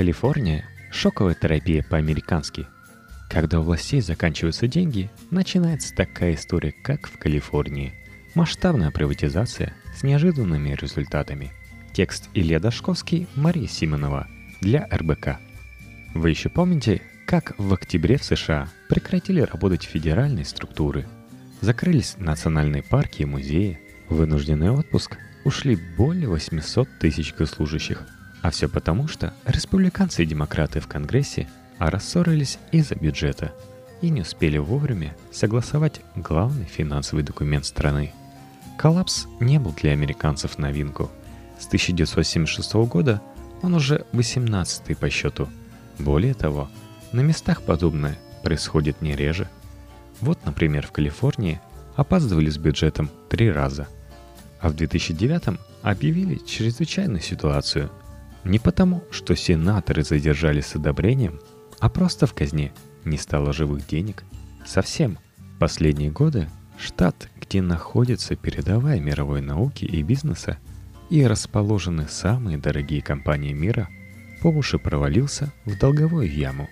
Калифорния – шоковая терапия по-американски. Когда у властей заканчиваются деньги, начинается такая история, как в Калифорнии. Масштабная приватизация с неожиданными результатами. Текст Илья Дашковский, Мария Симонова. Для РБК. Вы еще помните, как в октябре в США прекратили работать федеральные структуры? Закрылись национальные парки и музеи. Вынужденный отпуск ушли более 800 тысяч госслужащих. А все потому, что республиканцы и демократы в Конгрессе рассорились из-за бюджета и не успели вовремя согласовать главный финансовый документ страны – Коллапс не был для американцев новинку. С 1976 года он уже 18-й по счету. Более того, на местах подобное происходит не реже. Вот, например, в Калифорнии опаздывали с бюджетом три раза. А в 2009 объявили чрезвычайную ситуацию. Не потому, что сенаторы задержались с одобрением, а просто в казне не стало живых денег. Совсем. Последние годы штат где находятся передовая мировой науки и бизнеса и расположены самые дорогие компании мира, по уши провалился в долговую яму.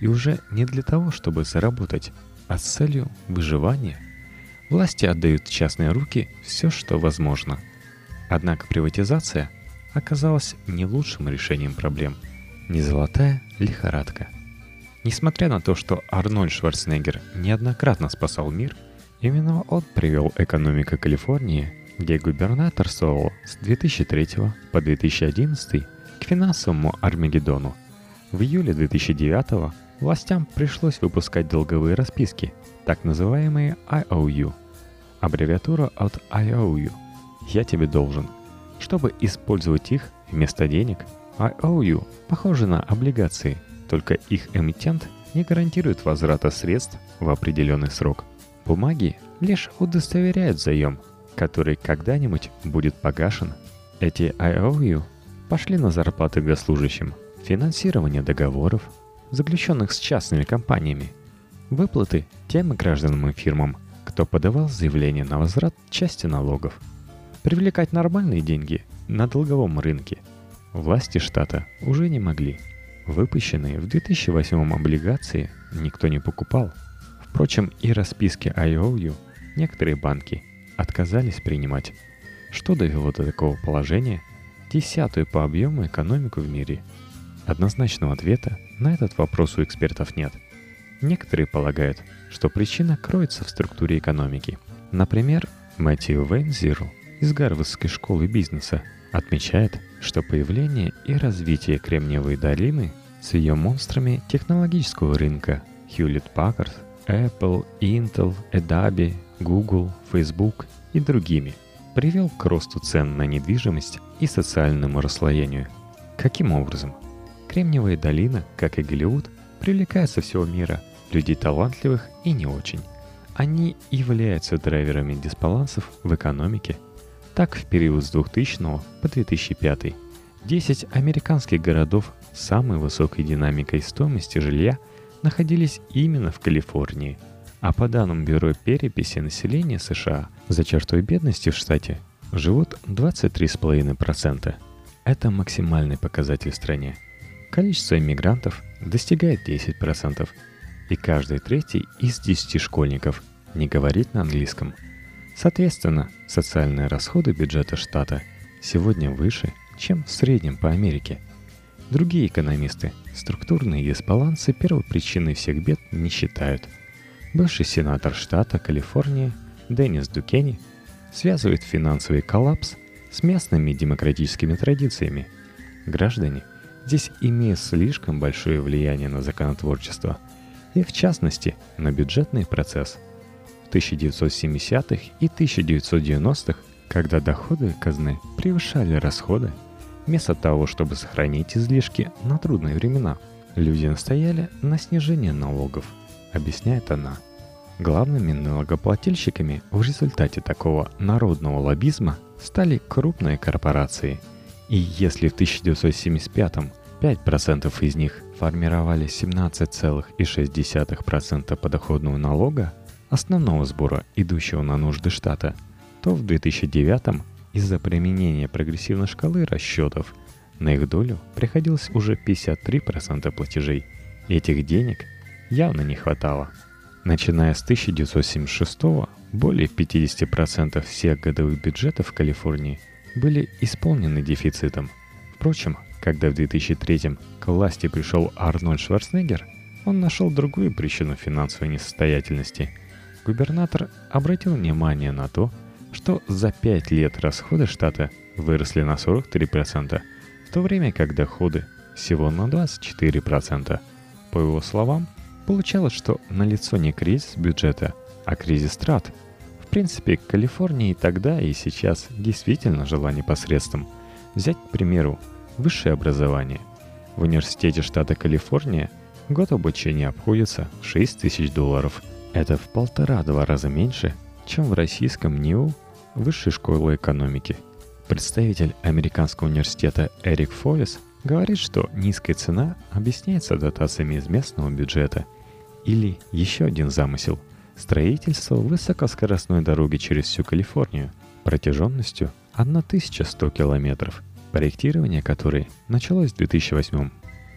И уже не для того, чтобы заработать, а с целью выживания. Власти отдают в частные руки все, что возможно. Однако приватизация оказалась не лучшим решением проблем, не золотая лихорадка. Несмотря на то, что Арнольд Шварценеггер неоднократно спасал мир – Именно он привел экономику Калифорнии, где губернаторствовал с 2003 по 2011 к финансовому Армагеддону. В июле 2009 властям пришлось выпускать долговые расписки, так называемые IOU, аббревиатура от IOU «Я тебе должен». Чтобы использовать их вместо денег, IOU похожи на облигации, только их эмитент не гарантирует возврата средств в определенный срок. Бумаги лишь удостоверяют заем, который когда-нибудь будет погашен. Эти IOU пошли на зарплаты госслужащим, финансирование договоров, заключенных с частными компаниями, выплаты тем гражданам и фирмам, кто подавал заявление на возврат части налогов. Привлекать нормальные деньги на долговом рынке власти штата уже не могли. Выпущенные в 2008 облигации никто не покупал – Впрочем, и расписки IOU некоторые банки отказались принимать, что довело до такого положения десятую по объему экономику в мире. Однозначного ответа на этот вопрос у экспертов нет. Некоторые полагают, что причина кроется в структуре экономики. Например, Мэтью Вейнзиру из Гарвардской школы бизнеса отмечает, что появление и развитие Кремниевой долины с ее монстрами технологического рынка Hewlett Packard Apple, Intel, Adobe, Google, Facebook и другими, привел к росту цен на недвижимость и социальному расслоению. Каким образом? Кремниевая долина, как и Голливуд, привлекает со всего мира людей талантливых и не очень. Они являются драйверами дисбалансов в экономике. Так, в период с 2000 по 2005 10 американских городов с самой высокой динамикой стоимости жилья – находились именно в Калифорнии. А по данным Бюро переписи населения США, за чертой бедности в штате живут 23,5%. Это максимальный показатель в стране. Количество иммигрантов достигает 10%, и каждый третий из 10 школьников не говорит на английском. Соответственно, социальные расходы бюджета штата сегодня выше, чем в среднем по Америке – Другие экономисты структурные дисбалансы причиной всех бед не считают. Бывший сенатор штата Калифорния Деннис Дукени связывает финансовый коллапс с местными демократическими традициями. Граждане здесь имеют слишком большое влияние на законотворчество и, в частности, на бюджетный процесс. В 1970-х и 1990-х, когда доходы казны превышали расходы, Вместо того, чтобы сохранить излишки на трудные времена, люди настояли на снижении налогов, объясняет она. Главными налогоплательщиками в результате такого народного лоббизма стали крупные корпорации. И если в 1975-м 5% из них формировали 17,6% подоходного налога, основного сбора, идущего на нужды штата, то в 2009 из-за применения прогрессивной шкалы расчетов На их долю приходилось уже 53% платежей. Этих денег явно не хватало. Начиная с 1976 более 50% всех годовых бюджетов в Калифорнии были исполнены дефицитом. Впрочем, когда в 2003 к власти пришел Арнольд Шварценеггер, он нашел другую причину финансовой несостоятельности. Губернатор обратил внимание на то, что за 5 лет расходы штата выросли на 43%, в то время как доходы всего на 24%. По его словам, получалось, что налицо не кризис бюджета, а кризис трат. В принципе, Калифорния и тогда, и сейчас действительно жила непосредством. Взять, к примеру, высшее образование. В университете штата Калифорния год обучения обходится в 6 тысяч долларов. Это в полтора-два раза меньше, чем в российском НИУ Высшей школы экономики. Представитель Американского университета Эрик Фоллис говорит, что низкая цена объясняется дотациями из местного бюджета. Или еще один замысел – строительство высокоскоростной дороги через всю Калифорнию протяженностью 1100 километров, проектирование которой началось в 2008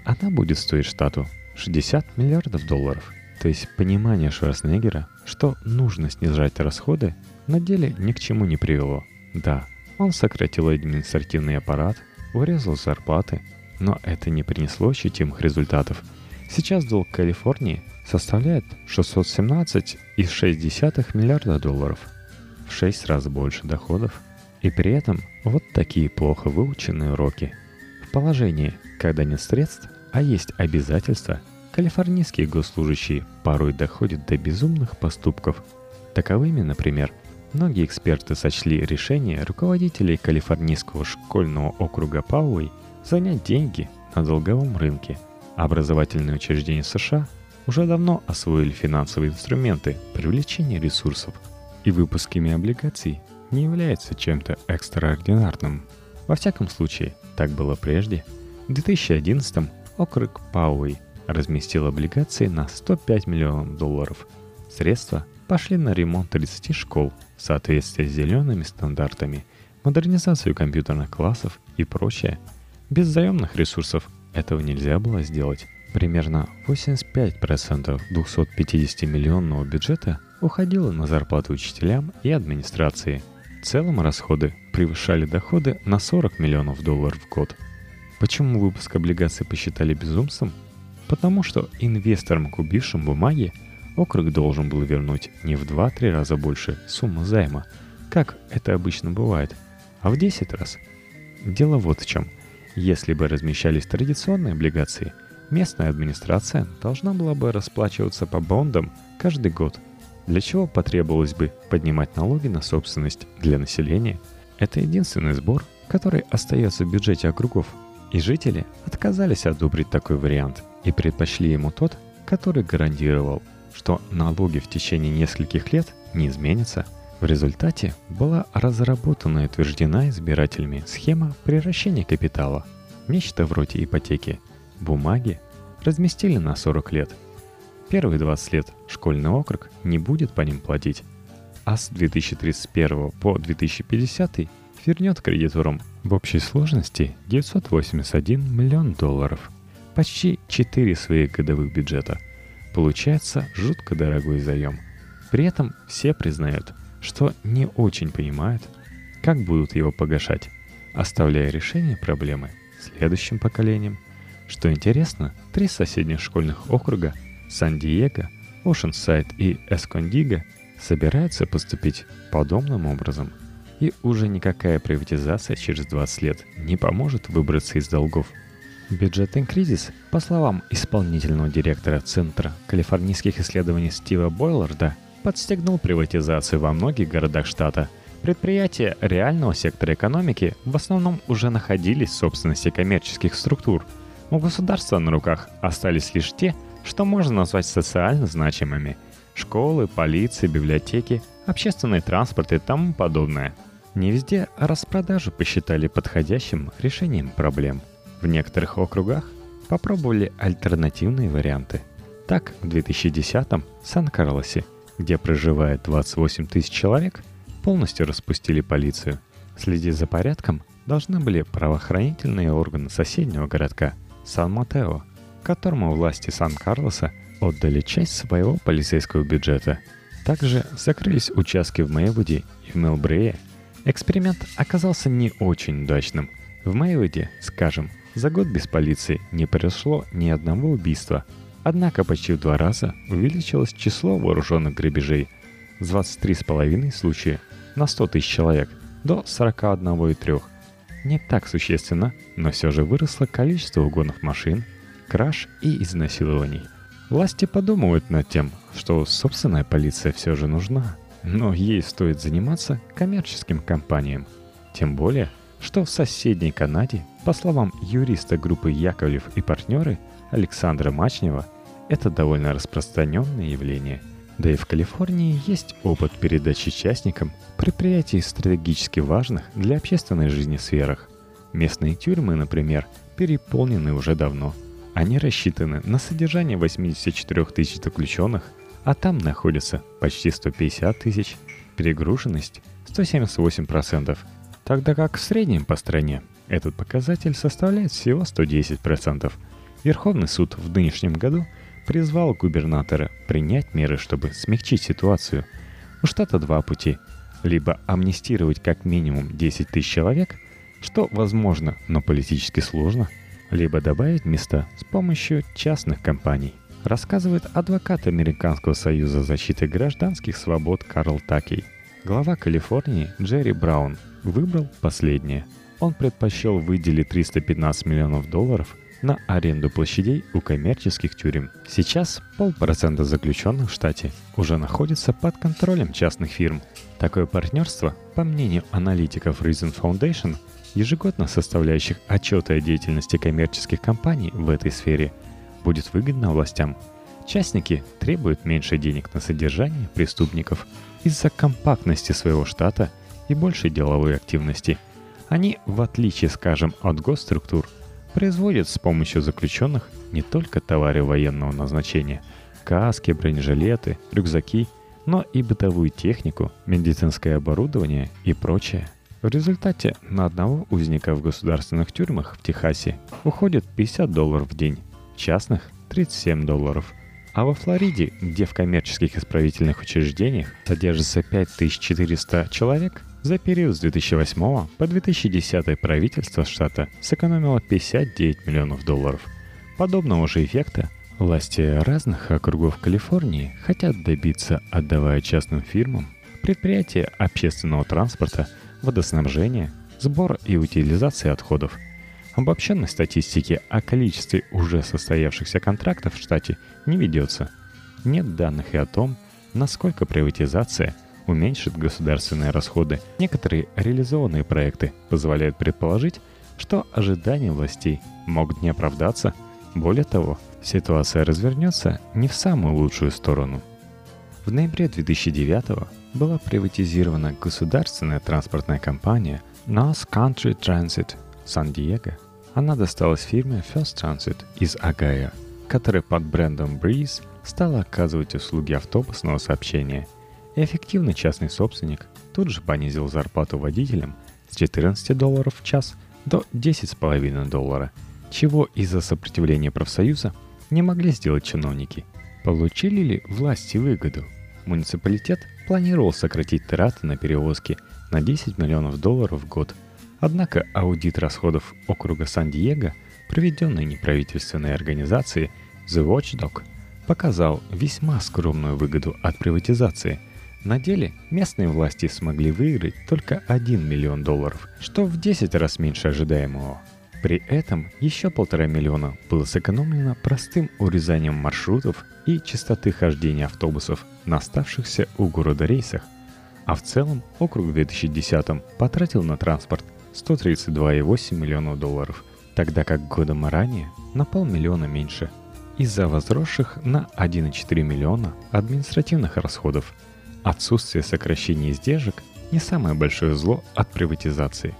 Она будет стоить штату 60 миллиардов долларов. То есть понимание Шварценеггера, что нужно снижать расходы, на деле ни к чему не привело. Да, он сократил административный аппарат, урезал зарплаты, но это не принесло ощутимых результатов. Сейчас долг Калифорнии составляет 617,6 миллиарда долларов, в 6 раз больше доходов. И при этом вот такие плохо выученные уроки. В положении, когда нет средств, а есть обязательства, калифорнийские госслужащие порой доходят до безумных поступков. Таковыми, например, Многие эксперты сочли решение руководителей Калифорнийского школьного округа Пауэй занять деньги на долговом рынке. Образовательные учреждения США уже давно освоили финансовые инструменты привлечения ресурсов, и выпусками облигаций не является чем-то экстраординарным. Во всяком случае, так было прежде. В 2011 округ Пауэй разместил облигации на 105 миллионов долларов. Средства пошли на ремонт 30 школ в соответствии с зелеными стандартами, модернизацию компьютерных классов и прочее. Без заемных ресурсов этого нельзя было сделать. Примерно 85% 250-миллионного бюджета уходило на зарплаты учителям и администрации. В целом расходы превышали доходы на 40 миллионов долларов в год. Почему выпуск облигаций посчитали безумством? Потому что инвесторам, купившим бумаги, округ должен был вернуть не в 2-3 раза больше сумму займа, как это обычно бывает, а в 10 раз. Дело вот в чем. Если бы размещались традиционные облигации, местная администрация должна была бы расплачиваться по бондам каждый год, для чего потребовалось бы поднимать налоги на собственность для населения. Это единственный сбор, который остается в бюджете округов, и жители отказались одобрить такой вариант и предпочли ему тот, который гарантировал что налоги в течение нескольких лет не изменятся. В результате была разработана и утверждена избирателями схема превращения капитала. Нечто вроде ипотеки. Бумаги разместили на 40 лет. Первые 20 лет школьный округ не будет по ним платить, а с 2031 по 2050 вернет кредиторам в общей сложности 981 миллион долларов. Почти 4 своих годовых бюджета – Получается жутко дорогой заем. При этом все признают, что не очень понимают, как будут его погашать, оставляя решение проблемы следующим поколениям. Что интересно, три соседних школьных округа Сан-Диего, Ошенсайд и Эскондиго собираются поступить подобным образом. И уже никакая приватизация через 20 лет не поможет выбраться из долгов – Бюджетный кризис, по словам исполнительного директора Центра калифорнийских исследований Стива Бойларда, подстегнул приватизацию во многих городах штата. Предприятия реального сектора экономики в основном уже находились в собственности коммерческих структур. У государства на руках остались лишь те, что можно назвать социально значимыми. Школы, полиции, библиотеки, общественный транспорт и тому подобное. Не везде распродажу посчитали подходящим решением проблем – в некоторых округах попробовали альтернативные варианты. Так, в 2010-м в Сан-Карлосе, где проживает 28 тысяч человек, полностью распустили полицию. Следить за порядком должны были правоохранительные органы соседнего городка Сан-Матео, которому власти Сан-Карлоса отдали часть своего полицейского бюджета. Также закрылись участки в Мэйвуде и в Мелбрее. Эксперимент оказался не очень удачным. В Мэйвуде, скажем, за год без полиции не произошло ни одного убийства. Однако почти в два раза увеличилось число вооруженных грабежей с 23,5 случая на 100 тысяч человек до 41,3. Не так существенно, но все же выросло количество угонов машин, краж и изнасилований. Власти подумывают над тем, что собственная полиция все же нужна, но ей стоит заниматься коммерческим компаниям. Тем более, что в соседней Канаде, по словам юриста группы Яковлев и партнеры Александра Мачнева, это довольно распространенное явление. Да и в Калифорнии есть опыт передачи частникам предприятий стратегически важных для общественной жизни сферах. Местные тюрьмы, например, переполнены уже давно. Они рассчитаны на содержание 84 тысяч заключенных, а там находится почти 150 тысяч. Перегруженность 178%, тогда как в среднем по стране этот показатель составляет всего 110%. Верховный суд в нынешнем году призвал губернатора принять меры, чтобы смягчить ситуацию. У штата два пути. Либо амнистировать как минимум 10 тысяч человек, что возможно, но политически сложно, либо добавить места с помощью частных компаний рассказывает адвокат Американского союза защиты гражданских свобод Карл Такей. Глава Калифорнии Джерри Браун выбрал последнее. Он предпочел выделить 315 миллионов долларов на аренду площадей у коммерческих тюрем. Сейчас полпроцента заключенных в штате уже находится под контролем частных фирм. Такое партнерство, по мнению аналитиков Reason Foundation, ежегодно составляющих отчеты о деятельности коммерческих компаний в этой сфере, будет выгодно властям. Частники требуют меньше денег на содержание преступников – из-за компактности своего штата и большей деловой активности. Они, в отличие, скажем, от госструктур, производят с помощью заключенных не только товары военного назначения, каски, бронежилеты, рюкзаки, но и бытовую технику, медицинское оборудование и прочее. В результате на одного узника в государственных тюрьмах в Техасе уходит 50 долларов в день, частных 37 долларов – а во Флориде, где в коммерческих исправительных учреждениях содержится 5400 человек, за период с 2008 по 2010 правительство штата сэкономило 59 миллионов долларов. Подобного же эффекта власти разных округов Калифорнии хотят добиться, отдавая частным фирмам предприятия общественного транспорта, водоснабжения, сбора и утилизации отходов – Обобщенной статистики о количестве уже состоявшихся контрактов в штате не ведется. Нет данных и о том, насколько приватизация уменьшит государственные расходы. Некоторые реализованные проекты позволяют предположить, что ожидания властей могут не оправдаться. Более того, ситуация развернется не в самую лучшую сторону. В ноябре 2009 была приватизирована государственная транспортная компания North Country Transit Сан-Диего она досталась фирме First Transit из Агая, которая под брендом Breeze стала оказывать услуги автобусного сообщения. Эффективный частный собственник тут же понизил зарплату водителям с 14 долларов в час до 10,5 доллара, чего из-за сопротивления профсоюза не могли сделать чиновники. Получили ли власти выгоду? Муниципалитет планировал сократить траты на перевозки на 10 миллионов долларов в год – Однако аудит расходов округа Сан-Диего, проведенный неправительственной организацией The Watchdog, показал весьма скромную выгоду от приватизации. На деле местные власти смогли выиграть только 1 миллион долларов, что в 10 раз меньше ожидаемого. При этом еще полтора миллиона было сэкономлено простым урезанием маршрутов и частоты хождения автобусов на оставшихся у города рейсах. А в целом округ в 2010 потратил на транспорт 132,8 миллионов долларов, тогда как годом ранее на полмиллиона меньше, из-за возросших на 1,4 миллиона административных расходов. Отсутствие сокращения издержек не самое большое зло от приватизации.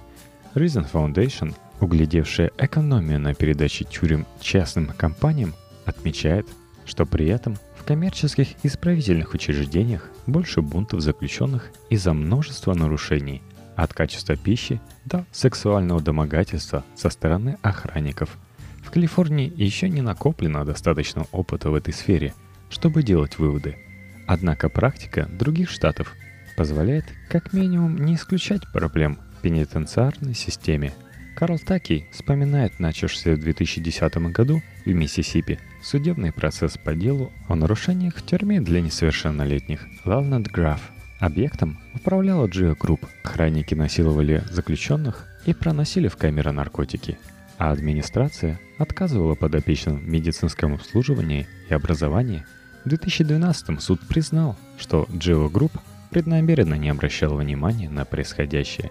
Reason Foundation, углядевшая экономию на передаче тюрем частным компаниям, отмечает, что при этом в коммерческих исправительных учреждениях больше бунтов заключенных из-за множества нарушений – от качества пищи до сексуального домогательства со стороны охранников. В Калифорнии еще не накоплено достаточно опыта в этой сфере, чтобы делать выводы. Однако практика других штатов позволяет как минимум не исключать проблем в пенитенциарной системе. Карл Таки вспоминает начавшийся в 2010 году в Миссисипи судебный процесс по делу о нарушениях в тюрьме для несовершеннолетних Walnut Grove. Объектом управляла GEO Group. Охранники насиловали заключенных и проносили в камеры наркотики, а администрация отказывала подопечным в медицинском обслуживании и образовании. В 2012 суд признал, что GEO Group преднамеренно не обращал внимания на происходящее.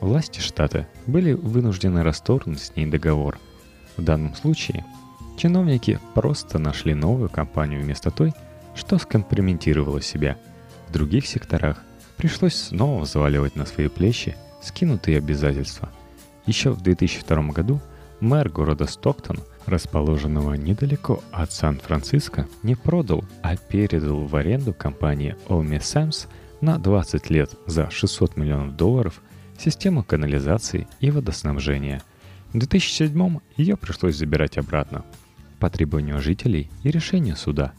Власти штата были вынуждены расторгнуть с ней договор. В данном случае чиновники просто нашли новую компанию вместо той, что скомпрометировала себя – других секторах пришлось снова взваливать на свои плечи скинутые обязательства. Еще в 2002 году мэр города Стоктон, расположенного недалеко от Сан-Франциско, не продал, а передал в аренду компании Olme Sams на 20 лет за 600 миллионов долларов систему канализации и водоснабжения. В 2007 ее пришлось забирать обратно по требованию жителей и решению суда.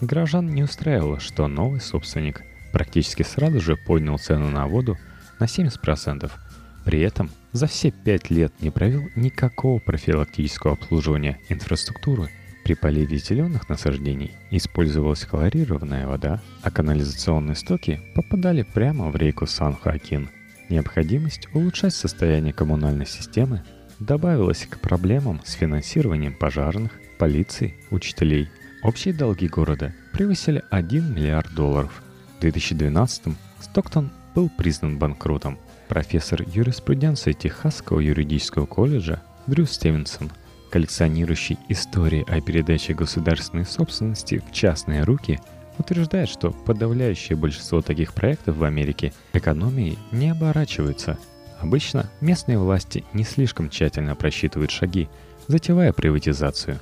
Граждан не устраивало, что новый собственник – практически сразу же поднял цену на воду на 70%. При этом за все пять лет не провел никакого профилактического обслуживания инфраструктуры. При поливе зеленых насаждений использовалась хлорированная вода, а канализационные стоки попадали прямо в реку Сан-Хоакин. Необходимость улучшать состояние коммунальной системы добавилась к проблемам с финансированием пожарных, полиции, учителей. Общие долги города превысили 1 миллиард долларов, 2012 Стоктон был признан банкротом. Профессор юриспруденции Техасского юридического колледжа Дрю Стивенсон, коллекционирующий истории о передаче государственной собственности в частные руки, утверждает, что подавляющее большинство таких проектов в Америке экономией не оборачиваются. Обычно местные власти не слишком тщательно просчитывают шаги, затевая приватизацию.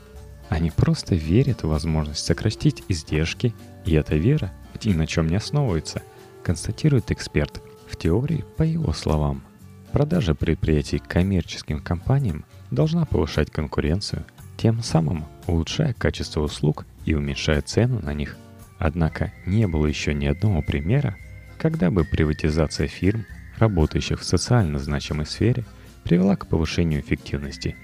Они просто верят в возможность сократить издержки, и эта вера ни на чем не основывается, констатирует эксперт. В теории, по его словам, продажа предприятий коммерческим компаниям должна повышать конкуренцию, тем самым улучшая качество услуг и уменьшая цену на них. Однако не было еще ни одного примера, когда бы приватизация фирм, работающих в социально значимой сфере, привела к повышению эффективности,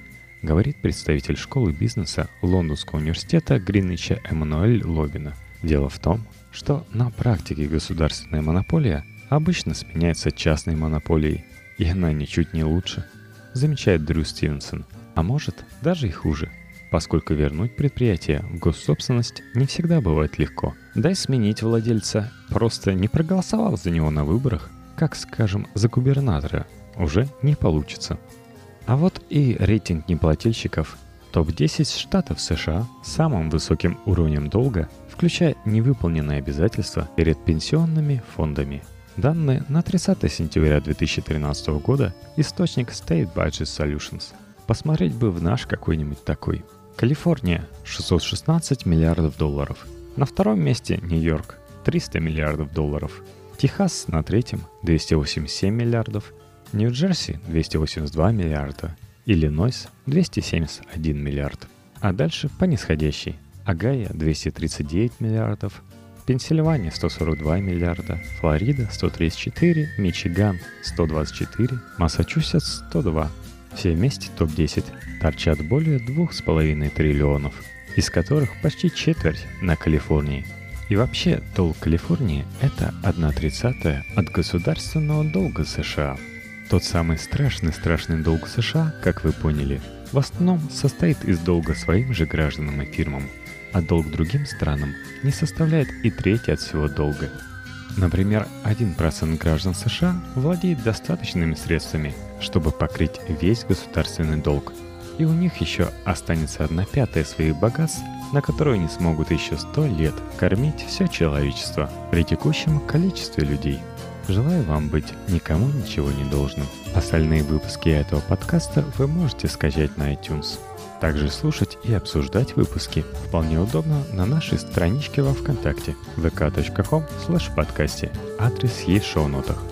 говорит представитель школы бизнеса Лондонского университета Гринвича Эммануэль Лобина. Дело в том, что на практике государственная монополия обычно сменяется частной монополией, и она ничуть не лучше, замечает Дрю Стивенсон, а может даже и хуже, поскольку вернуть предприятие в госсобственность не всегда бывает легко. Дай сменить владельца, просто не проголосовал за него на выборах, как, скажем, за губернатора, уже не получится. А вот и рейтинг неплательщиков Топ-10 штатов США с самым высоким уровнем долга, включая невыполненные обязательства перед пенсионными фондами. Данные на 30 сентября 2013 года источник State Budget Solutions. Посмотреть бы в наш какой-нибудь такой. Калифорния – 616 миллиардов долларов. На втором месте Нью-Йорк – 300 миллиардов долларов. Техас на третьем – 287 миллиардов. Нью-Джерси – 282 миллиарда. Иллинойс – 271 миллиард. А дальше по нисходящей. Агая – 239 миллиардов, Пенсильвания – 142 миллиарда, Флорида – 134, Мичиган – 124, Массачусетс – 102. Все вместе топ-10 торчат более 2,5 триллионов, из которых почти четверть на Калифорнии. И вообще, долг Калифорнии – это 1 тридцатая от государственного долга США – тот самый страшный-страшный долг США, как вы поняли, в основном состоит из долга своим же гражданам и фирмам, а долг другим странам не составляет и трети от всего долга. Например, 1% граждан США владеет достаточными средствами, чтобы покрыть весь государственный долг, и у них еще останется одна пятая своих богатств, на которые они смогут еще сто лет кормить все человечество при текущем количестве людей – Желаю вам быть никому ничего не должным. Остальные выпуски этого подкаста вы можете скачать на iTunes. Также слушать и обсуждать выпуски вполне удобно на нашей страничке во Вконтакте vk.com подкасте. Адрес есть в шоу-нотах.